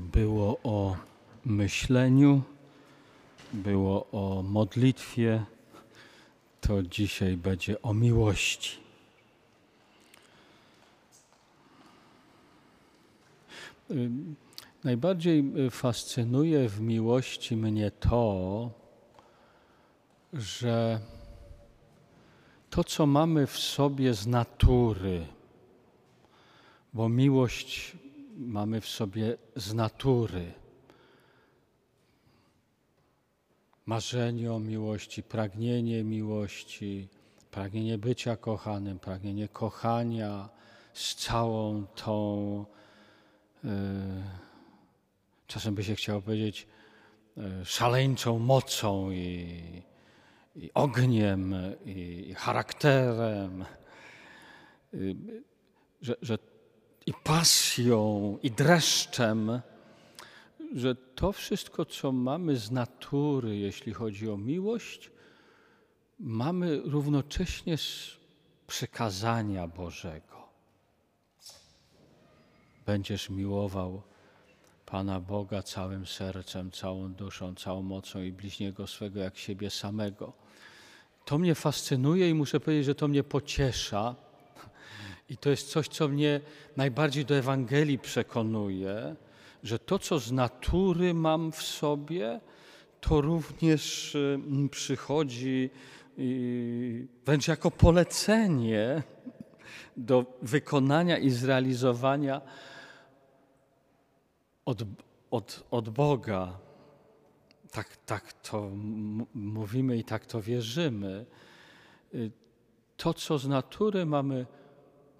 było o myśleniu, było o modlitwie, to dzisiaj będzie o miłości. Najbardziej fascynuje w miłości mnie to, że to, co mamy w sobie z natury, bo miłość mamy w sobie z natury. Marzenie o miłości, pragnienie miłości, pragnienie bycia kochanym, pragnienie kochania z całą tą, yy, czasem by się chciało powiedzieć, yy, szaleńczą mocą i, i ogniem, i, i charakterem. Yy, że, że i pasją, i dreszczem, że to wszystko, co mamy z natury, jeśli chodzi o miłość, mamy równocześnie z przykazania Bożego. Będziesz miłował Pana Boga całym sercem, całą duszą, całą mocą i bliźniego swego jak siebie samego. To mnie fascynuje i muszę powiedzieć, że to mnie pociesza i to jest coś, co mnie najbardziej do Ewangelii przekonuje, że to, co z natury mam w sobie, to również mm, przychodzi wręcz jako polecenie do wykonania i zrealizowania od, od, od Boga. Tak, tak to mówimy i tak to wierzymy. Y, to, co z natury mamy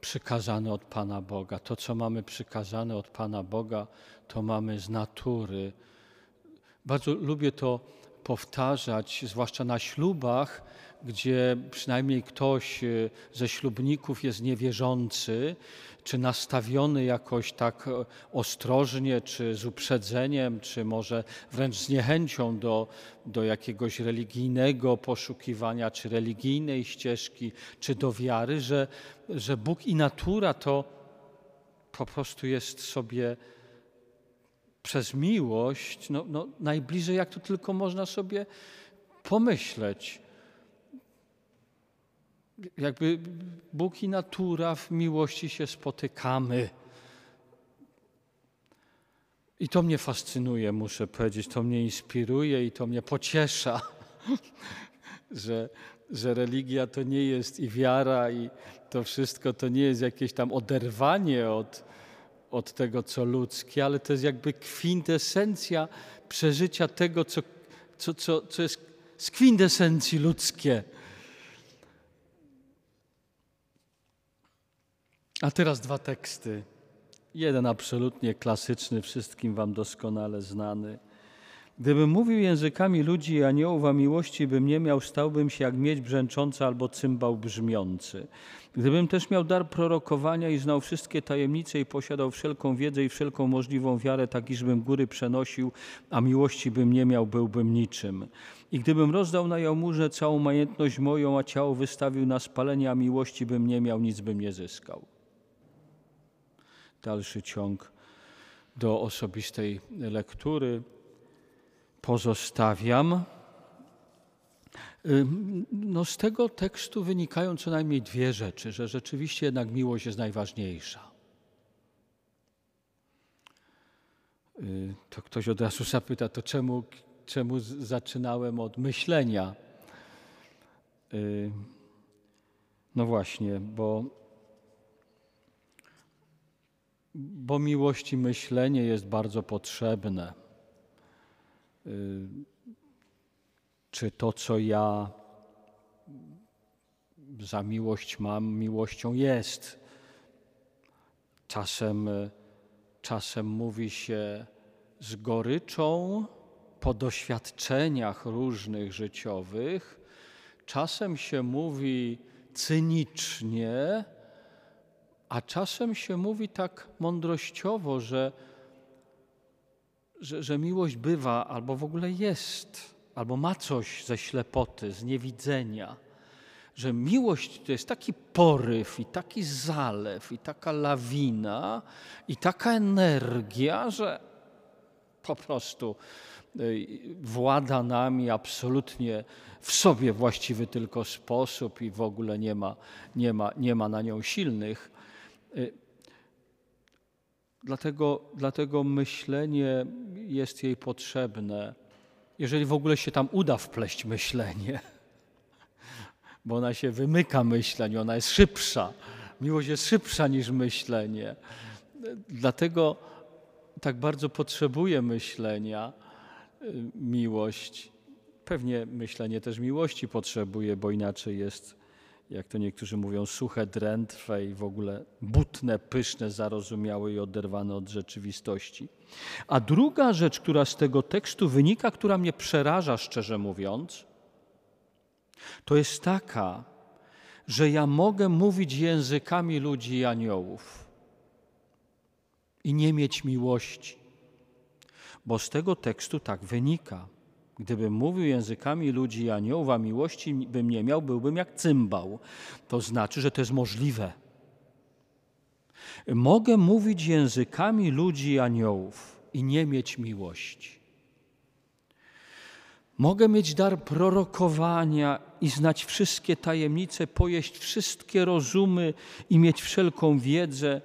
przykazane od Pana Boga. To, co mamy przykazane od Pana Boga, to mamy z natury. Bardzo lubię to powtarzać, zwłaszcza na ślubach, gdzie przynajmniej ktoś e, ze ślubników jest niewierzący, czy nastawiony jakoś tak e, ostrożnie, czy z uprzedzeniem, czy może wręcz z niechęcią do, do jakiegoś religijnego poszukiwania, czy religijnej ścieżki, czy do wiary, że, że Bóg i natura to po prostu jest sobie przez miłość no, no najbliżej, jak to tylko można sobie pomyśleć jakby Bóg i natura w miłości się spotykamy. I to mnie fascynuje, muszę powiedzieć, to mnie inspiruje i to mnie pociesza, że, że religia to nie jest i wiara, i to wszystko to nie jest jakieś tam oderwanie od, od tego, co ludzkie, ale to jest jakby kwintesencja przeżycia tego, co, co, co, co jest z kwintesencji ludzkie. A teraz dwa teksty. Jeden absolutnie klasyczny, wszystkim Wam doskonale znany. Gdybym mówił językami ludzi i aniołów, a miłości bym nie miał, stałbym się jak miedź brzęcząca albo cymbał brzmiący. Gdybym też miał dar prorokowania i znał wszystkie tajemnice i posiadał wszelką wiedzę i wszelką możliwą wiarę, tak iżbym góry przenosił, a miłości bym nie miał, byłbym niczym. I gdybym rozdał na jałmużnę całą majątność moją, a ciało wystawił na spalenie, a miłości bym nie miał, nic bym nie zyskał dalszy ciąg do osobistej lektury pozostawiam. No z tego tekstu wynikają co najmniej dwie rzeczy, że rzeczywiście jednak miłość jest najważniejsza. To ktoś od razu zapyta, to czemu, czemu zaczynałem od myślenia? No właśnie, bo bo miłości myślenie jest bardzo potrzebne. Y, czy to, co ja za miłość mam, miłością jest? Czasem, czasem mówi się z goryczą po doświadczeniach różnych życiowych, czasem się mówi cynicznie, a czasem się mówi tak mądrościowo, że, że, że miłość bywa albo w ogóle jest, albo ma coś ze ślepoty, z niewidzenia. Że miłość to jest taki poryw i taki zalew i taka lawina i taka energia, że po prostu y, włada nami absolutnie w sobie właściwy tylko sposób i w ogóle nie ma, nie ma, nie ma na nią silnych. Dlatego, dlatego myślenie jest jej potrzebne, jeżeli w ogóle się tam uda wpleść myślenie, bo ona się wymyka myśleniu, ona jest szybsza. Miłość jest szybsza niż myślenie. Dlatego tak bardzo potrzebuje myślenia y, miłość. Pewnie myślenie też miłości potrzebuje, bo inaczej jest, jak to niektórzy mówią, suche, drętwe i w ogóle butne, pyszne, zarozumiałe i oderwane od rzeczywistości. A druga rzecz, która z tego tekstu wynika, która mnie przeraża, szczerze mówiąc, to jest taka, że ja mogę mówić językami ludzi i aniołów i nie mieć miłości. Bo z tego tekstu tak wynika. Gdybym mówił językami ludzi i aniołów, a miłości bym nie miał, byłbym jak cymbał. To znaczy, że to jest możliwe. Mogę mówić językami ludzi i aniołów i nie mieć miłości. Mogę mieć dar prorokowania i znać wszystkie tajemnice, pojeść wszystkie rozumy i mieć wszelką wiedzę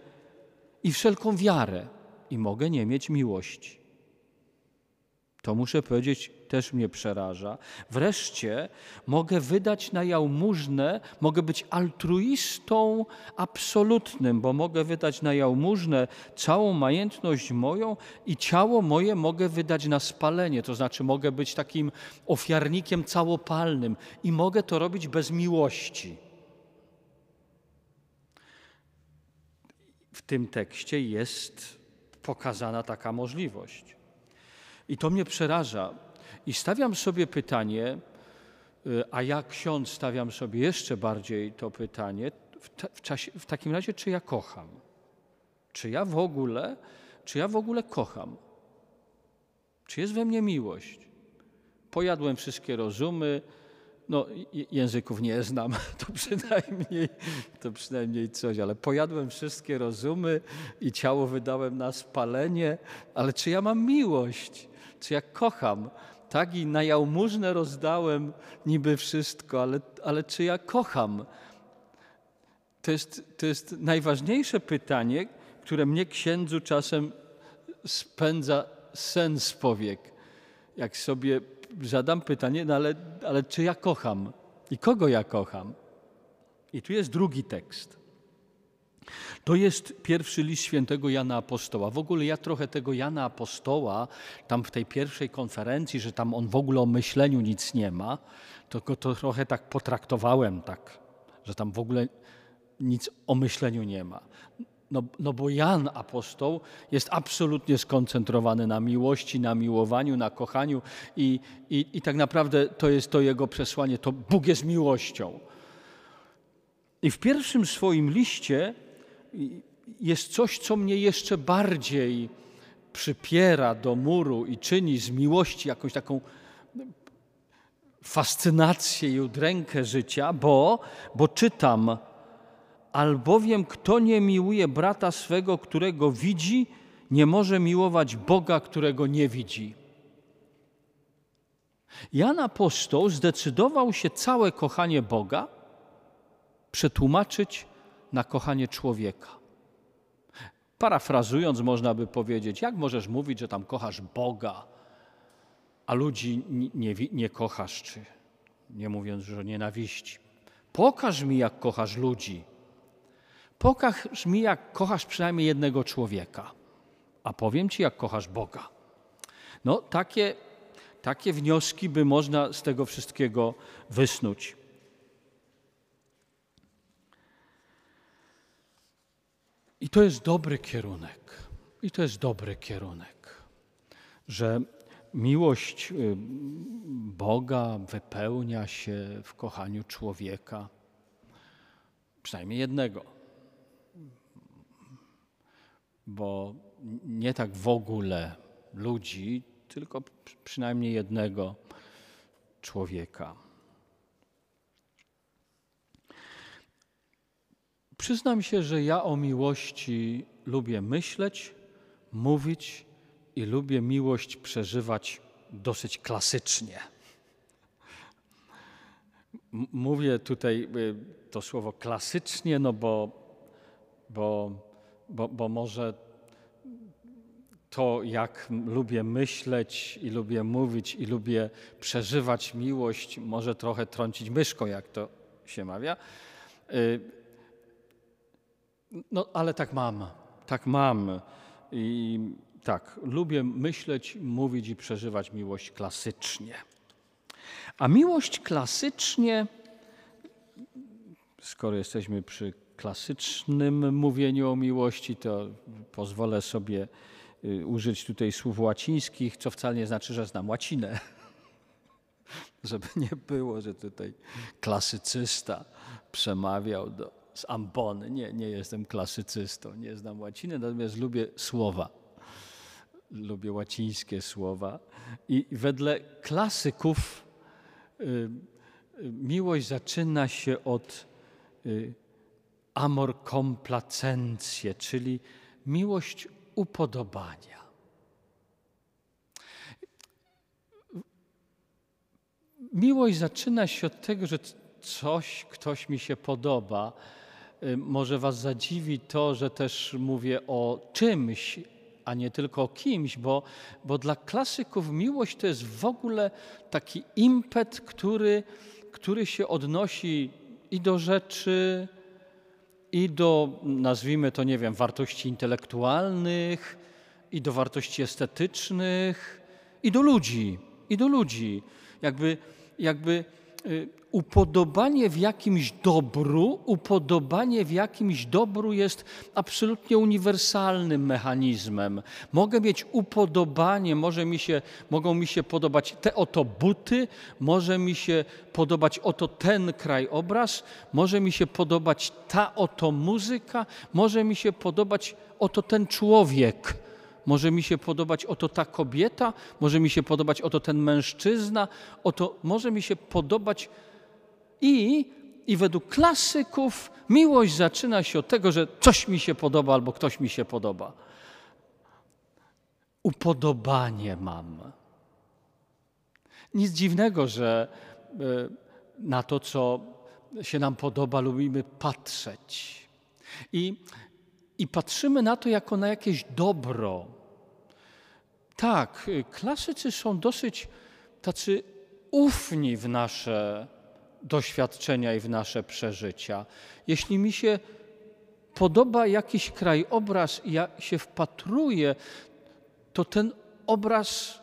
i wszelką wiarę, i mogę nie mieć miłości. To muszę powiedzieć, też mnie przeraża. Wreszcie mogę wydać na jałmużnę, mogę być altruistą absolutnym, bo mogę wydać na jałmużnę całą majętność moją i ciało moje mogę wydać na spalenie, to znaczy mogę być takim ofiarnikiem całopalnym i mogę to robić bez miłości. W tym tekście jest pokazana taka możliwość. I to mnie przeraża. I stawiam sobie pytanie, y, a jak ksiądz stawiam sobie jeszcze bardziej to pytanie, w, ta, w, czasie, w takim razie, czy ja kocham? Czy ja w ogóle, czy ja w ogóle kocham? Czy jest we mnie miłość? Pojadłem wszystkie rozumy, no, języków nie znam, to przynajmniej, to przynajmniej coś, ale pojadłem wszystkie rozumy i ciało wydałem na spalenie, ale czy ja mam miłość? Czy ja kocham? Tak i na jałmużnę rozdałem niby wszystko, ale, ale czy ja kocham? To jest, to jest najważniejsze pytanie, które mnie księdzu czasem spędza sen z powiek. Jak sobie zadam pytanie, no ale, ale czy ja kocham? I kogo ja kocham? I tu jest drugi tekst. To jest pierwszy list świętego Jana Apostoła. W ogóle ja trochę tego Jana Apostoła, tam w tej pierwszej konferencji, że tam on w ogóle o myśleniu nic nie ma, to to trochę tak potraktowałem, tak, że tam w ogóle nic o myśleniu nie ma. No, no bo Jan apostoł jest absolutnie skoncentrowany na miłości, na miłowaniu, na kochaniu i, i, i tak naprawdę to jest to jego przesłanie, to Bóg jest miłością. I w pierwszym swoim liście jest coś, co mnie jeszcze bardziej przypiera do muru i czyni z miłości jakąś taką fascynację i udrękę życia, bo, bo czytam Albowiem kto nie miłuje brata swego, którego widzi, nie może miłować Boga, którego nie widzi. Jan Apostoł zdecydował się całe kochanie Boga przetłumaczyć na kochanie człowieka. Parafrazując, można by powiedzieć, jak możesz mówić, że tam kochasz Boga, a ludzi nie, nie, kochasz, czy nie mówiąc, że nienawiści. Pokaż mi, jak kochasz ludzi Pokaż mi, jak kochasz przynajmniej jednego człowieka, a powiem ci, jak kochasz Boga. No, takie, takie wnioski by można z tego wszystkiego wysnuć. I to jest dobry kierunek. I to jest dobry kierunek, że miłość y, Boga wypełnia się w kochaniu człowieka, przynajmniej jednego bo nie tak w ogóle ludzi, tylko przynajmniej jednego człowieka. Przyznam się, że ja o miłości lubię myśleć, mówić i lubię miłość przeżywać dosyć klasycznie. Mówię tutaj y, to słowo klasycznie, no bo, bo, bo, bo może to, jak lubię myśleć i lubię mówić i lubię przeżywać miłość, może trochę trącić myszką, jak to się mawia. No, ale tak mam, tak mam. I tak, lubię myśleć, mówić i przeżywać miłość klasycznie. A miłość klasycznie, skoro jesteśmy przy klasycznym mówieniu o miłości, to pozwolę sobie y, użyć tutaj słów łacińskich, co wcale nie znaczy, że znam łacinę. Żeby nie było, że tutaj klasycysta przemawiał do, z ambony. Nie, nie jestem klasycystą, nie znam łaciny, natomiast lubię słowa. Lubię łacińskie słowa. I wedle klasyków y, y, miłość zaczyna się od y, amor complacencje, czyli miłość upodobania. Miłość zaczyna się od tego, że coś, ktoś mi się podoba. Może Was zadziwi to, że też mówię o czymś, a nie tylko o kimś, bo, bo dla klasyków miłość to jest w ogóle taki impet, który, który się odnosi i do rzeczy, i do, nazwijmy to, nie wiem, wartości intelektualnych, i do wartości estetycznych, i do ludzi, i do ludzi. Jakby, jakby y, upodobanie w jakimś dobru, upodobanie w jakimś dobru jest absolutnie uniwersalnym mechanizmem. Mogę mieć upodobanie, może mi się, mogą mi się podobać te oto buty, może mi się podobać oto ten krajobraz, może mi się podobać ta oto muzyka, może mi się podobać oto ten człowiek. Może mi się podobać oto ta kobieta, może mi się podobać oto ten mężczyzna, oto może mi się podobać i, I według klasyków miłość zaczyna się od tego, że coś mi się podoba albo ktoś mi się podoba. Upodobanie mam. Nic dziwnego, że e, na to, co się nam podoba, lubimy patrzeć. I, I patrzymy na to jako na jakieś dobro. Tak, klasycy są dosyć tacy ufni w nasze doświadczenia i w nasze przeżycia. Jeśli mi się podoba jakiś krajobraz i ja się wpatruję, to ten obraz,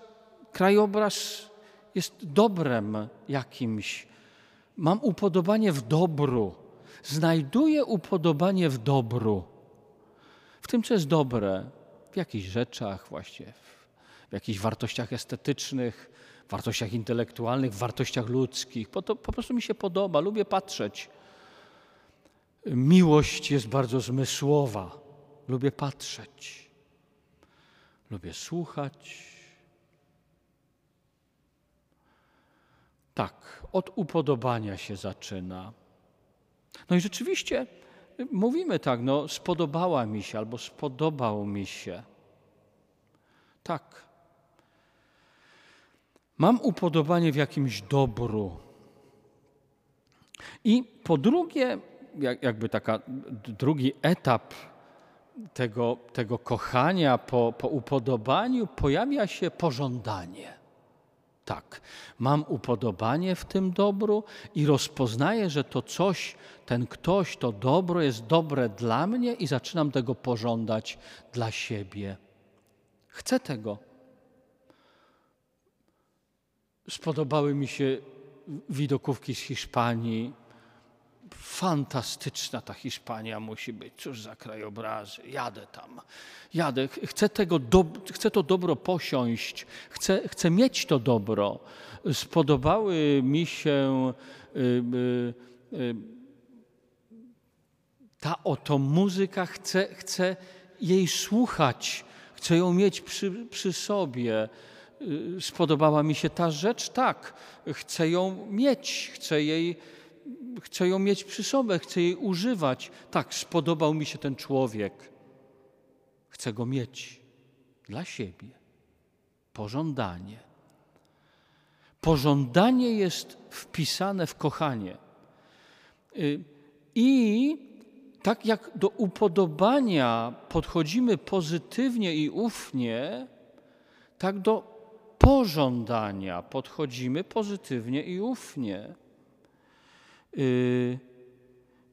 krajobraz jest dobrem jakimś. Mam upodobanie w dobru. Znajduję upodobanie w dobru. Tym, co jest dobre, w jakichś rzeczach, właśnie w jakichś wartościach estetycznych, wartościach intelektualnych, wartościach ludzkich, bo to po prostu mi się podoba, lubię patrzeć. Miłość jest bardzo zmysłowa, lubię patrzeć, lubię słuchać. Tak, od upodobania się zaczyna. No i rzeczywiście mówimy tak, no spodobała mi się albo spodobał mi się. Tak, Mam upodobanie w jakimś dobru. I po drugie, jakby taka drugi etap tego, tego kochania po, po upodobaniu pojawia się pożądanie. Tak, mam upodobanie w tym dobru i rozpoznaję, że to coś, ten ktoś, to dobro jest dobre dla mnie i zaczynam tego pożądać dla siebie. Chcę tego. Spodobały mi się widokówki z Hiszpanii. Fantastyczna ta Hiszpania musi być. Cóż za krajobrazy. Jadę tam. Jadę. Chcę, tego do, chcę to dobro posiąść. Chcę, chcę mieć to dobro. Spodobały mi się y, y, y, ta oto muzyka. Chcę, chcę jej słuchać. Chcę ją mieć przy, przy sobie. Y, spodobała mi się ta rzecz, tak, chcę ją mieć, chcę jej, chcę ją mieć przy sobie, chcę jej używać. Tak, spodobał mi się ten człowiek, chcę go mieć dla siebie. Pożądanie. Pożądanie jest wpisane w kochanie. Y, I tak jak do upodobania podchodzimy pozytywnie i ufnie, tak do pożądania podchodzimy pozytywnie i ufnie. Y,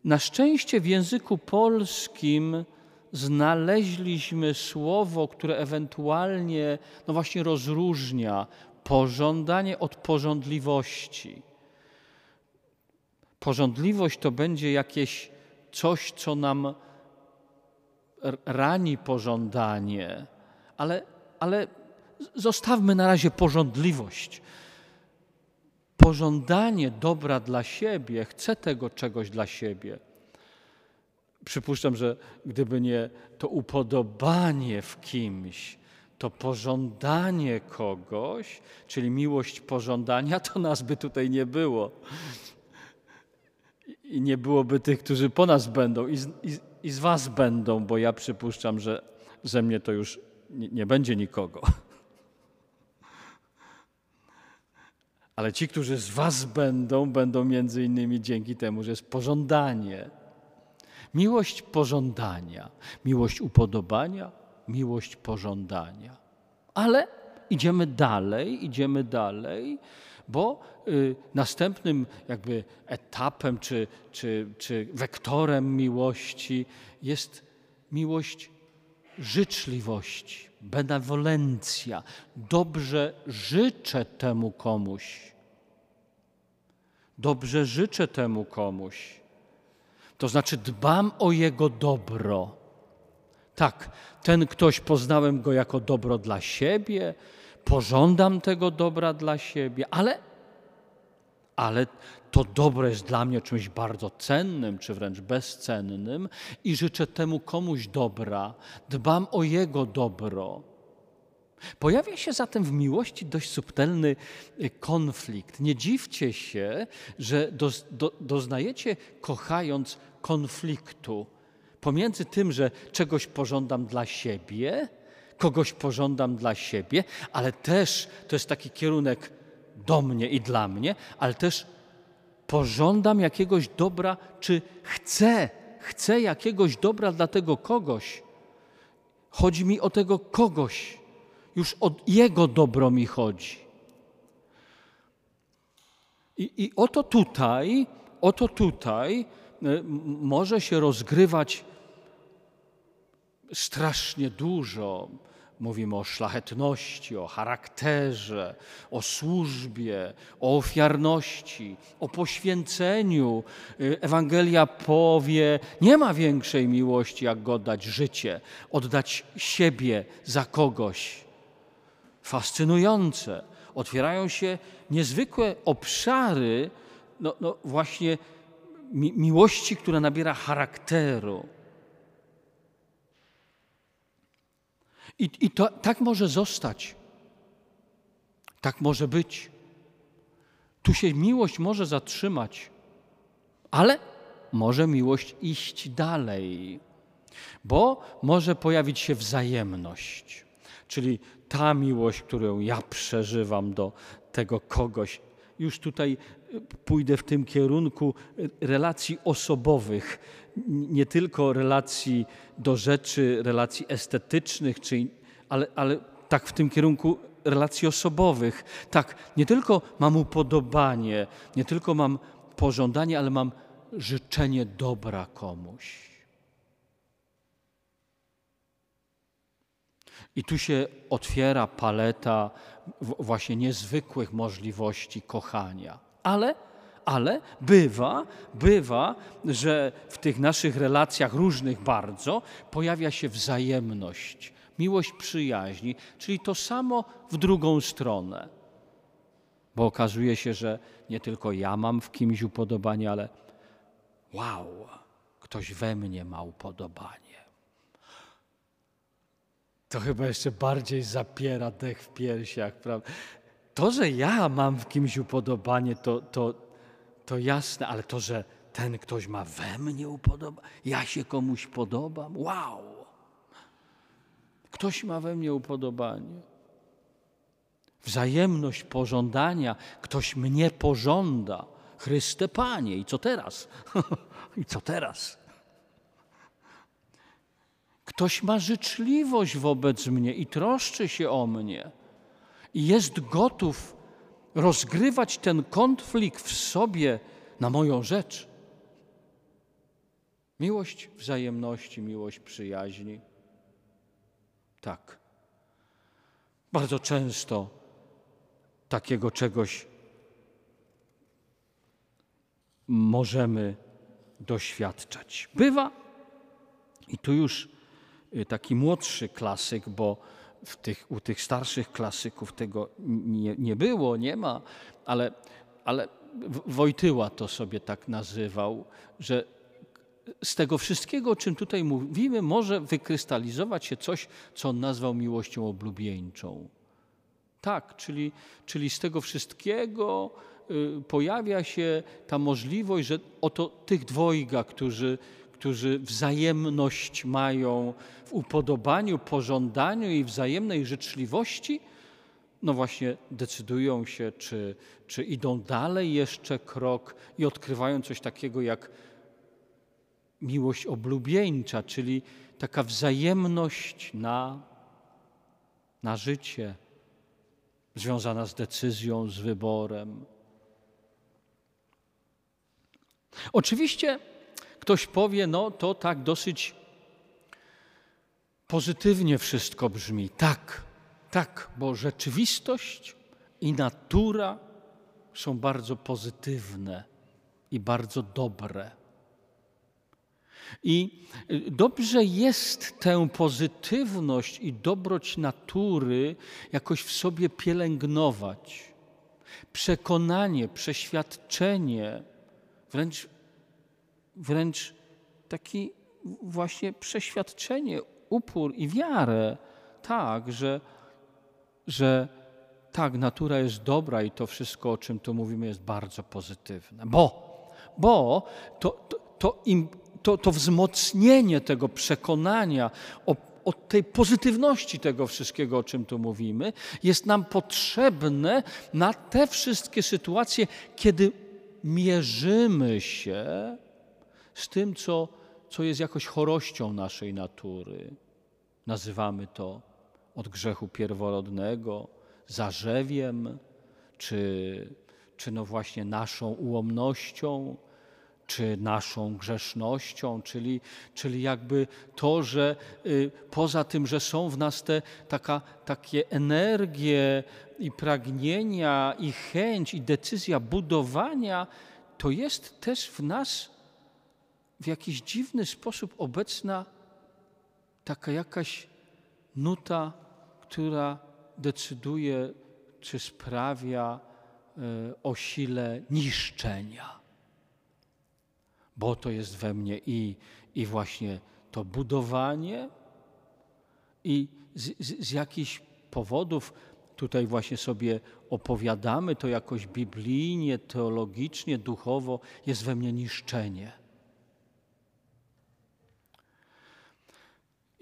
na szczęście w języku polskim znaleźliśmy słowo, które ewentualnie no właśnie rozróżnia pożądanie od pożądliwości. Pożądliwość to będzie jakieś coś, co nam rani pożądanie, ale, ale zostawmy na razie pożądliwość. Pożądanie dobra dla siebie, chcę tego czegoś dla siebie. Przypuszczam, że gdyby nie to upodobanie w kimś, to pożądanie kogoś, czyli miłość pożądania, to nas by tutaj nie było. I nie byłoby tych, którzy po nas będą i z, i, i z was będą, bo ja przypuszczam, że ze mnie to już nie, nie będzie nikogo. Ale ci, którzy z was będą, będą między innymi dzięki temu, że jest pożądanie. Miłość pożądania, miłość upodobania, miłość pożądania. Ale idziemy dalej, idziemy dalej, bo y, następnym jakby etapem czy, czy, czy wektorem miłości jest miłość życzliwości, benewolencja. Dobrze życzę temu komuś. Dobrze życzę temu komuś. To znaczy dbam o jego dobro. Tak, ten ktoś poznałem go jako dobro dla siebie, pożądam tego dobra dla siebie, ale, ale to dobro jest dla mnie czymś bardzo cennym, czy wręcz bezcennym i życzę temu komuś dobra, dbam o jego dobro. Pojawia się zatem w miłości dość subtelny y, konflikt. Nie dziwcie się, że do, do, doznajecie, kochając konfliktu pomiędzy tym, że czegoś pożądam dla siebie, kogoś pożądam dla siebie, ale też to jest taki kierunek do mnie i dla mnie, ale też pożądam jakiegoś dobra, czy chcę, chcę jakiegoś dobra dla tego kogoś. Chodzi mi o tego kogoś. Już o jego dobro mi chodzi. I, i oto tutaj, oto tutaj y, może się rozgrywać strasznie dużo. Mówimy o szlachetności, o charakterze, o służbie, o ofiarności, o poświęceniu. Y, Ewangelia powie: Nie ma większej miłości, jak oddać życie, oddać siebie za kogoś. Fascynujące. Otwierają się niezwykłe obszary, no, no właśnie mi miłości, która nabiera charakteru. I, i to, tak może zostać. Tak może być. Tu się miłość może zatrzymać, ale może miłość iść dalej, bo może pojawić się wzajemność, czyli ta miłość, którą ja przeżywam do tego kogoś. Już tutaj y, pójdę w tym kierunku y, relacji osobowych, nie tylko relacji do rzeczy, relacji estetycznych, czy, ale, ale tak w tym kierunku relacji osobowych. Tak, nie tylko mam upodobanie, nie tylko mam pożądanie, ale mam życzenie dobra komuś. I tu się otwiera paleta właśnie niezwykłych możliwości kochania. Ale ale bywa, bywa, że w tych naszych relacjach różnych bardzo pojawia się wzajemność, miłość przyjaźni, czyli to samo w drugą stronę. Bo okazuje się, że nie tylko ja mam w kimś upodobanie, ale wow, ktoś we mnie ma upodobanie. To chyba jeszcze bardziej zapiera dech w piersiach, prawda? To, że ja mam w kimś upodobanie, to, to, to jasne, ale to, że ten ktoś ma we mnie upodoba, ja się komuś podobam, wow! Ktoś ma we mnie upodobanie. Wzajemność pożądania. Ktoś mnie pożąda. Chryste Panie, i co teraz? I co teraz? Ktoś ma życzliwość wobec mnie i troszczy się o mnie i jest gotów rozgrywać ten konflikt w sobie na moją rzecz. Miłość wzajemności, miłość przyjaźni. Tak. Bardzo często takiego czegoś możemy doświadczać. Bywa, i tu już taki młodszy klasyk, bo tych, u tych starszych klasyków tego nie, nie było, nie ma, ale, ale Wojtyła to sobie tak nazywał, że z tego wszystkiego, o czym tutaj mówimy, może wykrystalizować się coś, co on nazwał miłością oblubieńczą. Tak, czyli, czyli z tego wszystkiego y, pojawia się ta możliwość, że oto tych dwojga, którzy, którzy wzajemność mają w upodobaniu, pożądaniu i wzajemnej życzliwości, no właśnie decydują się, czy, czy idą dalej jeszcze krok i odkrywają coś takiego jak miłość oblubieńcza, czyli taka wzajemność na, na życie, związana z decyzją, z wyborem. Oczywiście ktoś powie, no to tak dosyć pozytywnie wszystko brzmi. Tak, tak, bo rzeczywistość i natura są bardzo pozytywne i bardzo dobre. I dobrze jest tę pozytywność i dobroć natury jakoś w sobie pielęgnować. Przekonanie, przeświadczenie, wręcz, wręcz taki właśnie przeświadczenie, upór i wiarę, tak, że, że tak, natura jest dobra i to wszystko, o czym tu mówimy, jest bardzo pozytywne. Bo, bo to, to, to im to, to wzmocnienie tego przekonania o, o tej pozytywności tego wszystkiego, o czym tu mówimy, jest nam potrzebne na te wszystkie sytuacje, kiedy mierzymy się z tym, co, co jest jakoś chorością naszej natury. Nazywamy to od grzechu pierworodnego, zarzewiem, czy, czy no właśnie naszą ułomnością, czy naszą grzesznością, czyli, czyli jakby to, że y, poza tym, że są w nas te taka, takie energie i pragnienia, i chęć, i decyzja budowania, to jest też w nas w jakiś dziwny sposób obecna taka jakaś nuta, która decyduje, czy sprawia y, o sile niszczenia bo to jest we mnie i, i właśnie to budowanie, i z, z, z jakichś powodów tutaj właśnie sobie opowiadamy to jakoś biblijnie, teologicznie, duchowo, jest we mnie niszczenie.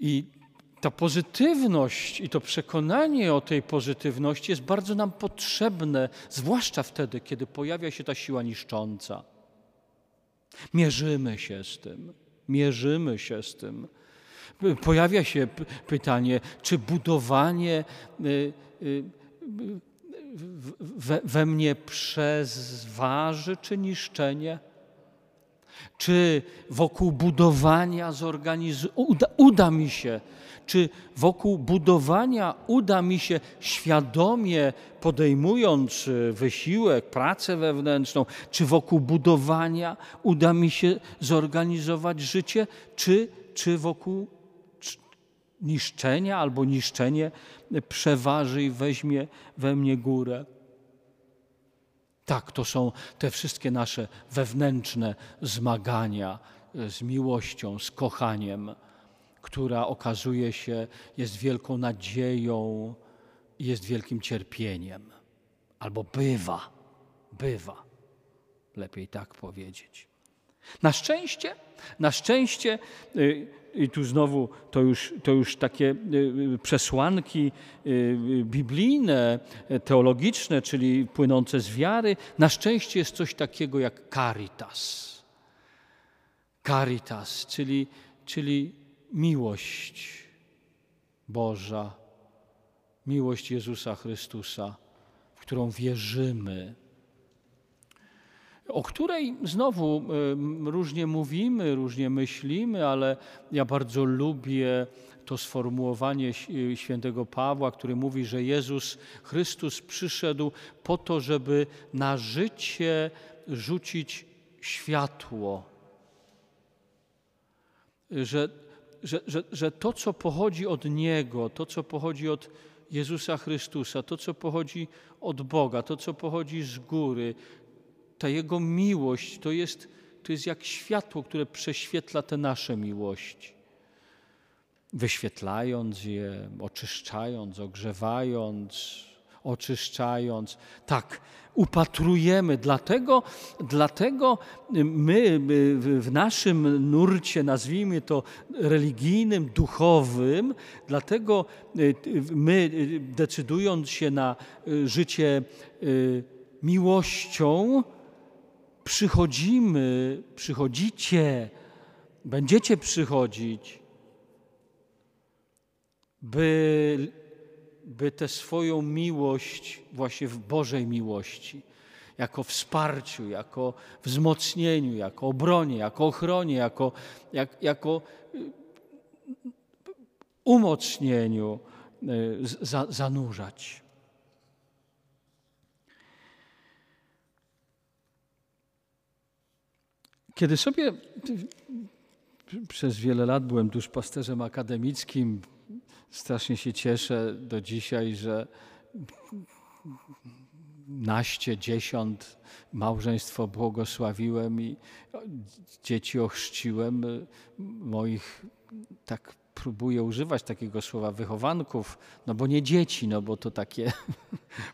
I ta pozytywność i to przekonanie o tej pozytywności jest bardzo nam potrzebne, zwłaszcza wtedy, kiedy pojawia się ta siła niszcząca. Mierzymy się z tym, mierzymy się z tym. Pojawia się pytanie, czy budowanie y, y, we, mnie przezważy, czy niszczenie? Czy wokół budowania uda, uda mi się czy wokół budowania uda mi się świadomie podejmując e, wysiłek, pracę wewnętrzną, czy wokół budowania uda mi się zorganizować życie, czy, czy wokół niszczenia albo niszczenie przeważy i weźmie we mnie górę. Tak, to są te wszystkie nasze wewnętrzne zmagania e, z miłością, z kochaniem która okazuje się jest wielką nadzieją i jest wielkim cierpieniem. Albo bywa, bywa, lepiej tak powiedzieć. Na szczęście, na szczęście y, i tu znowu to już, to już takie przesłanki biblijne, teologiczne, czyli płynące z wiary. Na szczęście jest coś takiego jak caritas. Caritas, czyli, czyli miłość Boża, miłość Jezusa Chrystusa, w którą wierzymy o której znowu różnie mówimy, różnie myślimy, ale ja bardzo lubię to sformułowanie świętego Pawła, który mówi, że Jezus Chrystus przyszedł po to, żeby na życie rzucić światło. Że, że, że, że to, co pochodzi od Niego, to, co pochodzi od Jezusa Chrystusa, to, co pochodzi od Boga, to, co pochodzi z góry, ta Jego miłość to jest, to jest jak światło, które prześwietla te nasze miłości. Wyświetlając je, oczyszczając, ogrzewając, oczyszczając. Tak, upatrujemy. Dlatego, dlatego my w naszym nurcie, nazwijmy to religijnym, duchowym, dlatego y, my, decydując się na y, życie y, miłością, przychodzimy, przychodzicie, będziecie przychodzić, by, by tę swoją miłość, właśnie w Bożej miłości, jako wsparciu, jako wzmocnieniu, jako obronie, jako ochronie, jako, jak, jako y, umocnieniu y, za, zanurzać. Kiedy sobie przez wiele lat byłem duszpasterzem akademickim, strasznie się cieszę do dzisiaj, że naście, dziesiąt małżeństwo błogosławiłem i dzieci ochrzciłem. Moich tak próbuję używać takiego słowa wychowanków, no bo nie dzieci, no bo to takie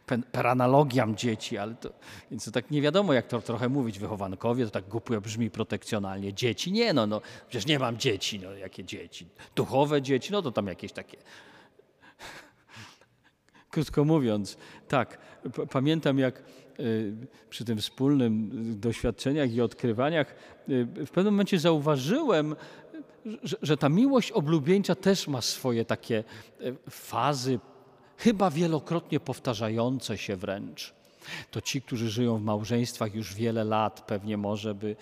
per analogiam dzieci, ale to, więc to tak nie wiadomo jak to trochę mówić, wychowankowie, to tak głupio brzmi protekcjonalnie. Dzieci? Nie, no, no przecież nie mam dzieci, no jakie dzieci? Duchowe dzieci? No to tam jakieś takie... Krótko mówiąc, tak, pamiętam jak y, przy tym wspólnym doświadczeniach i odkrywaniach y, w pewnym momencie zauważyłem, że, że ta miłość oblubieńcza też ma swoje takie e, fazy, chyba wielokrotnie powtarzające się wręcz. To ci, którzy żyją w małżeństwach już wiele lat, pewnie może by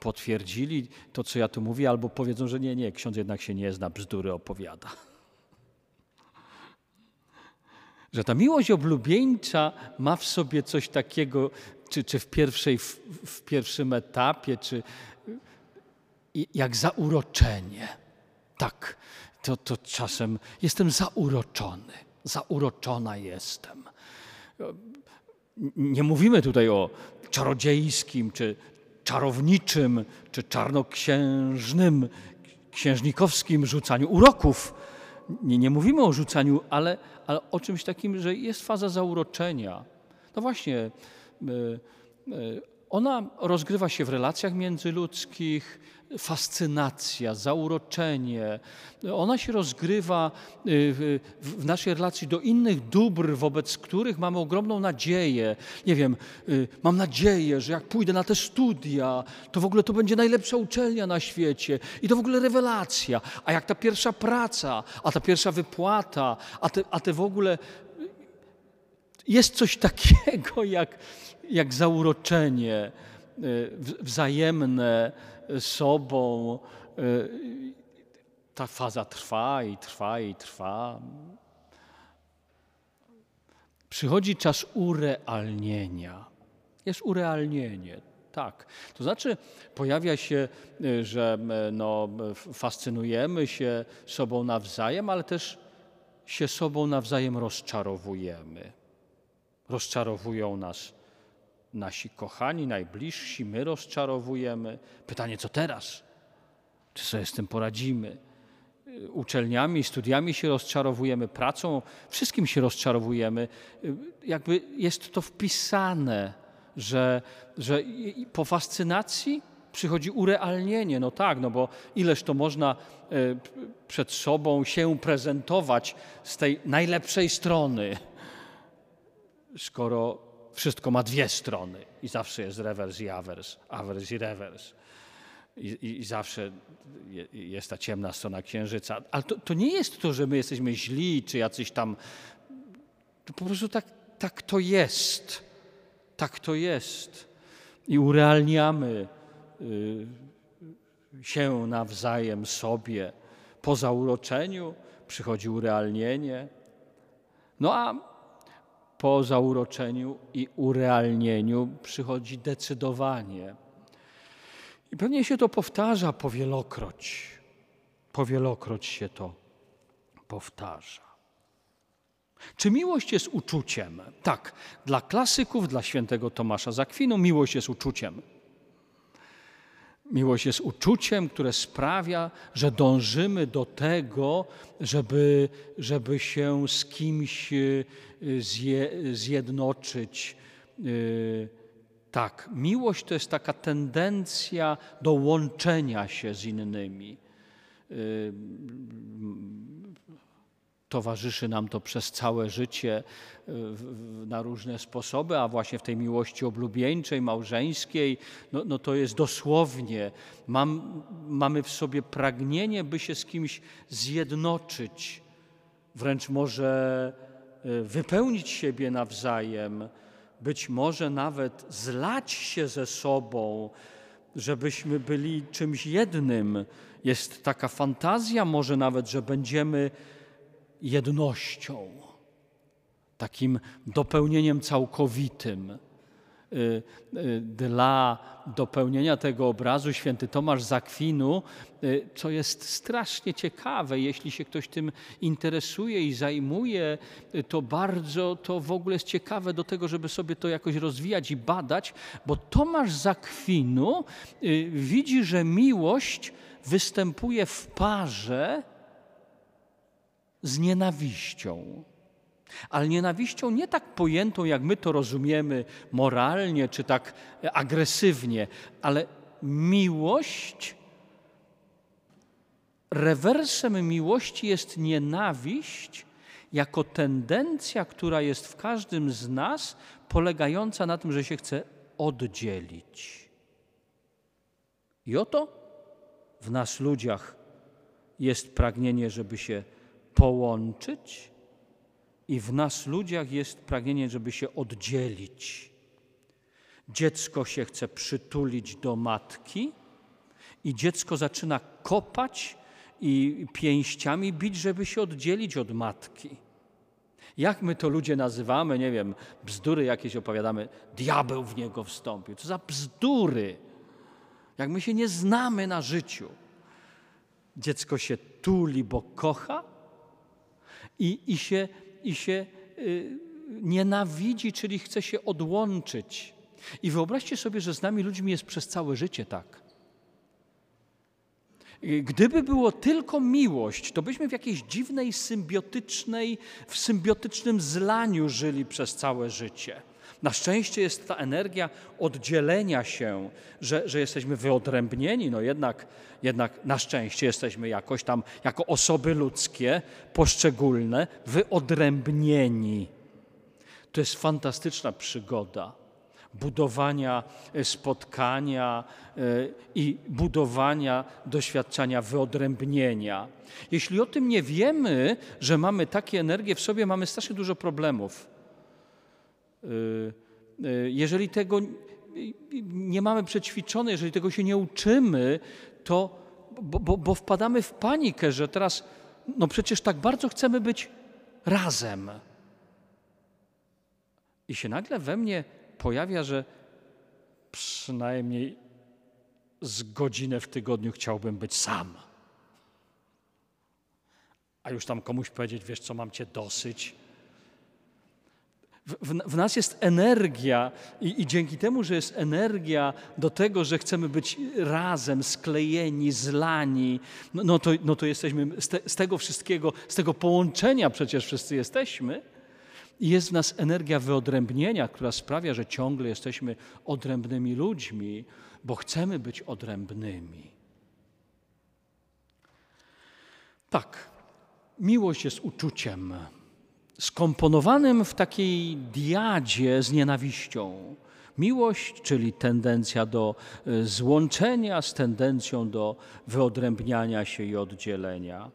potwierdzili to, co ja tu mówię, albo powiedzą, że nie, nie, ksiądz jednak się nie zna, bzdury opowiada. Że ta miłość oblubieńcza ma w sobie coś takiego, czy, czy w, pierwszej, w, w pierwszym etapie, czy jak zauroczenie. Tak, to, to czasem jestem zauroczony, zauroczona jestem. Nie mówimy tutaj o czarodziejskim, czy czarowniczym, czy czarnoksiężnym, księżnikowskim rzucaniu uroków. Nie, nie mówimy o rzucaniu, ale, ale o czymś takim, że jest faza zauroczenia. No właśnie, y, y, ona rozgrywa się w relacjach międzyludzkich, fascynacja, zauroczenie. Ona się rozgrywa y, w naszej relacji do innych dóbr, wobec których mamy ogromną nadzieję. Nie wiem, y, mam nadzieję, że jak pójdę na te studia, to w ogóle to będzie najlepsza uczelnia na świecie i to w ogóle rewelacja. A jak ta pierwsza praca, a ta pierwsza wypłata, a te, a te w ogóle. Jest coś takiego jak, jak zauroczenie y, wzajemne sobą. Y, ta faza trwa i trwa i trwa. Przychodzi czas urealnienia. Jest urealnienie, tak. To znaczy pojawia się, że no, fascynujemy się sobą nawzajem, ale też się sobą nawzajem rozczarowujemy. Rozczarowują nas nasi kochani, najbliżsi, my rozczarowujemy. Pytanie, co teraz? Czy sobie z tym poradzimy? Uczelniami, studiami się rozczarowujemy, pracą, wszystkim się rozczarowujemy. Jakby jest to wpisane, że, że po fascynacji przychodzi urealnienie. No tak, no bo ileż to można e, przed sobą się prezentować z tej najlepszej strony, skoro wszystko ma dwie strony i zawsze jest rewers i awers, awers i rewers. I, i, I, zawsze jest ta ciemna strona księżyca. Ale to, to, nie jest to, że my jesteśmy źli, czy jacyś tam. To po prostu tak, tak to jest. Tak to jest. I urealniamy y, się nawzajem sobie. Po zauroczeniu przychodzi urealnienie. No a po zauroczeniu i urealnieniu przychodzi decydowanie. I pewnie się to powtarza powielokroć. Powielokroć się to powtarza. Czy miłość jest uczuciem? Tak, dla klasyków, dla świętego Tomasza Zakwinu miłość jest uczuciem. Miłość jest uczuciem, które sprawia, że dążymy do tego, żeby, żeby się z kimś y, zje, zjednoczyć. Y, tak, miłość to jest taka tendencja do łączenia się z innymi. Towarzyszy nam to przez całe życie y, na różne sposoby, a właśnie w tej miłości oblubieńczej, małżeńskiej, no, no to jest dosłownie, mam, mamy w sobie pragnienie, by się z kimś zjednoczyć, wręcz może y, wypełnić siebie nawzajem, być może nawet zlać się ze sobą, żebyśmy byli czymś jednym. Jest taka fantazja, może nawet, że będziemy jednością, takim dopełnieniem całkowitym. Y, y, dla dopełnienia tego obrazu święty Tomasz Zakwinu, y, co jest strasznie ciekawe, jeśli się ktoś tym interesuje i zajmuje, to bardzo to w ogóle jest ciekawe do tego, żeby sobie to jakoś rozwijać i badać, bo Tomasz Zakwinu widzi, że miłość występuje w parze z nienawiścią. Ale nienawiścią nie tak pojętą, jak my to rozumiemy moralnie czy tak agresywnie, ale miłość, rewersem miłości jest nienawiść jako tendencja, która jest w każdym z nas, polegająca na tym, że się chce oddzielić. I oto w nas ludziach jest pragnienie, żeby się połączyć, i w nas ludziach jest pragnienie, żeby się oddzielić. Dziecko się chce przytulić do matki, i dziecko zaczyna kopać i pięściami bić, żeby się oddzielić od matki. Jak my to ludzie nazywamy, nie wiem, bzdury jakieś opowiadamy, diabeł w niego wstąpił. Co za bzdury? Jak my się nie znamy na życiu. Dziecko się tuli, bo kocha i, i się i się y, nienawidzi, czyli chce się odłączyć. I wyobraźcie sobie, że z nami ludźmi jest przez całe życie tak. Gdyby było tylko miłość, to byśmy w jakiejś dziwnej, symbiotycznej, w symbiotycznym zlaniu żyli przez całe życie. Na szczęście jest ta energia oddzielenia się, że, że jesteśmy wyodrębnieni, no jednak, jednak na szczęście jesteśmy jakoś tam, jako osoby ludzkie, poszczególne, wyodrębnieni. To jest fantastyczna przygoda budowania e, spotkania e, i budowania doświadczenia wyodrębnienia. Jeśli o tym nie wiemy, że mamy takie energie w sobie, mamy strasznie dużo problemów. Y, y, jeżeli tego nie mamy przećwiczone, jeżeli tego się nie uczymy, to bo, bo, bo wpadamy w panikę, że teraz, no przecież tak bardzo chcemy być razem. I się nagle we mnie pojawia, że przynajmniej z godzinę w tygodniu chciałbym być sam. A już tam komuś powiedzieć, wiesz co, mam cię dosyć, w, w, nas jest energia i, i, dzięki temu, że jest energia do tego, że chcemy być razem, sklejeni, zlani, no, no to, no to jesteśmy z, te, z tego wszystkiego, z tego połączenia przecież wszyscy jesteśmy. I jest w nas energia wyodrębnienia, która sprawia, że ciągle jesteśmy odrębnymi ludźmi, bo chcemy być odrębnymi. Tak, miłość jest uczuciem skomponowanym w takiej diadzie z nienawiścią. Miłość, czyli tendencja do y, złączenia z tendencją do wyodrębniania się i oddzielenia.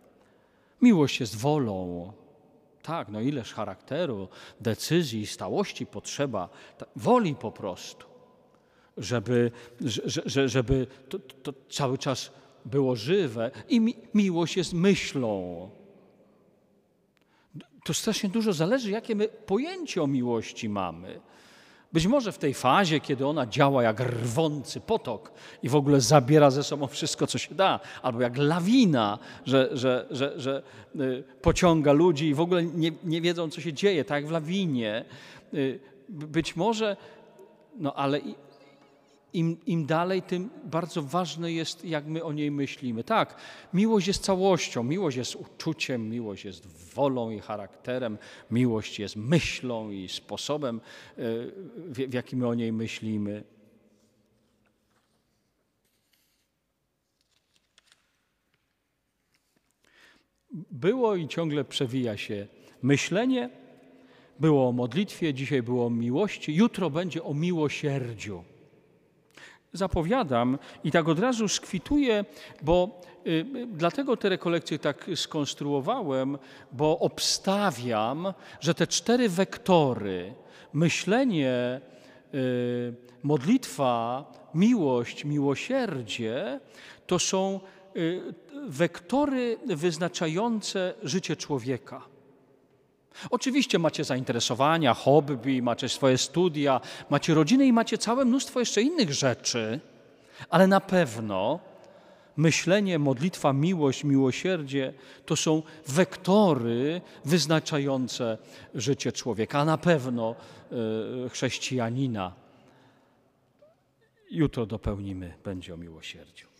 Miłość jest wolą. Tak, no ileż charakteru, decyzji, stałości potrzeba, woli po prostu, żeby, żeby, to, to cały czas było żywe. I mi, miłość jest myślą. To strasznie dużo zależy, jakie my pojęcie o miłości mamy. Być może w tej fazie, kiedy ona działa jak rwący potok i w ogóle zabiera ze sobą wszystko, co się da, albo jak lawina, że, że, że, że y, pociąga ludzi i w ogóle nie, nie wiedzą, co się dzieje, tak jak w lawinie. Y, być może, no ale im, im dalej, tym bardzo ważne jest, jak my o niej myślimy. Tak, miłość jest całością, miłość jest uczuciem, miłość jest wolą i charakterem, miłość jest myślą i sposobem, e, w, w jaki my o niej myślimy. Było i ciągle przewija się myślenie, było o modlitwie, dzisiaj było o miłości, jutro będzie o miłosierdziu zapowiadam i tak od razu skwituję, bo y, dlatego te rekolekcje tak skonstruowałem, bo obstawiam, że te cztery wektory myślenie, y, modlitwa, miłość, miłosierdzie to są y, wektory wyznaczające życie człowieka. Oczywiście macie zainteresowania, hobby, macie swoje studia, macie rodziny i macie całe mnóstwo jeszcze innych rzeczy, ale na pewno myślenie, modlitwa, miłość, miłosierdzie to są wektory wyznaczające życie człowieka, a na pewno y, chrześcijanina. Jutro dopełnimy, będzie o miłosierdziu.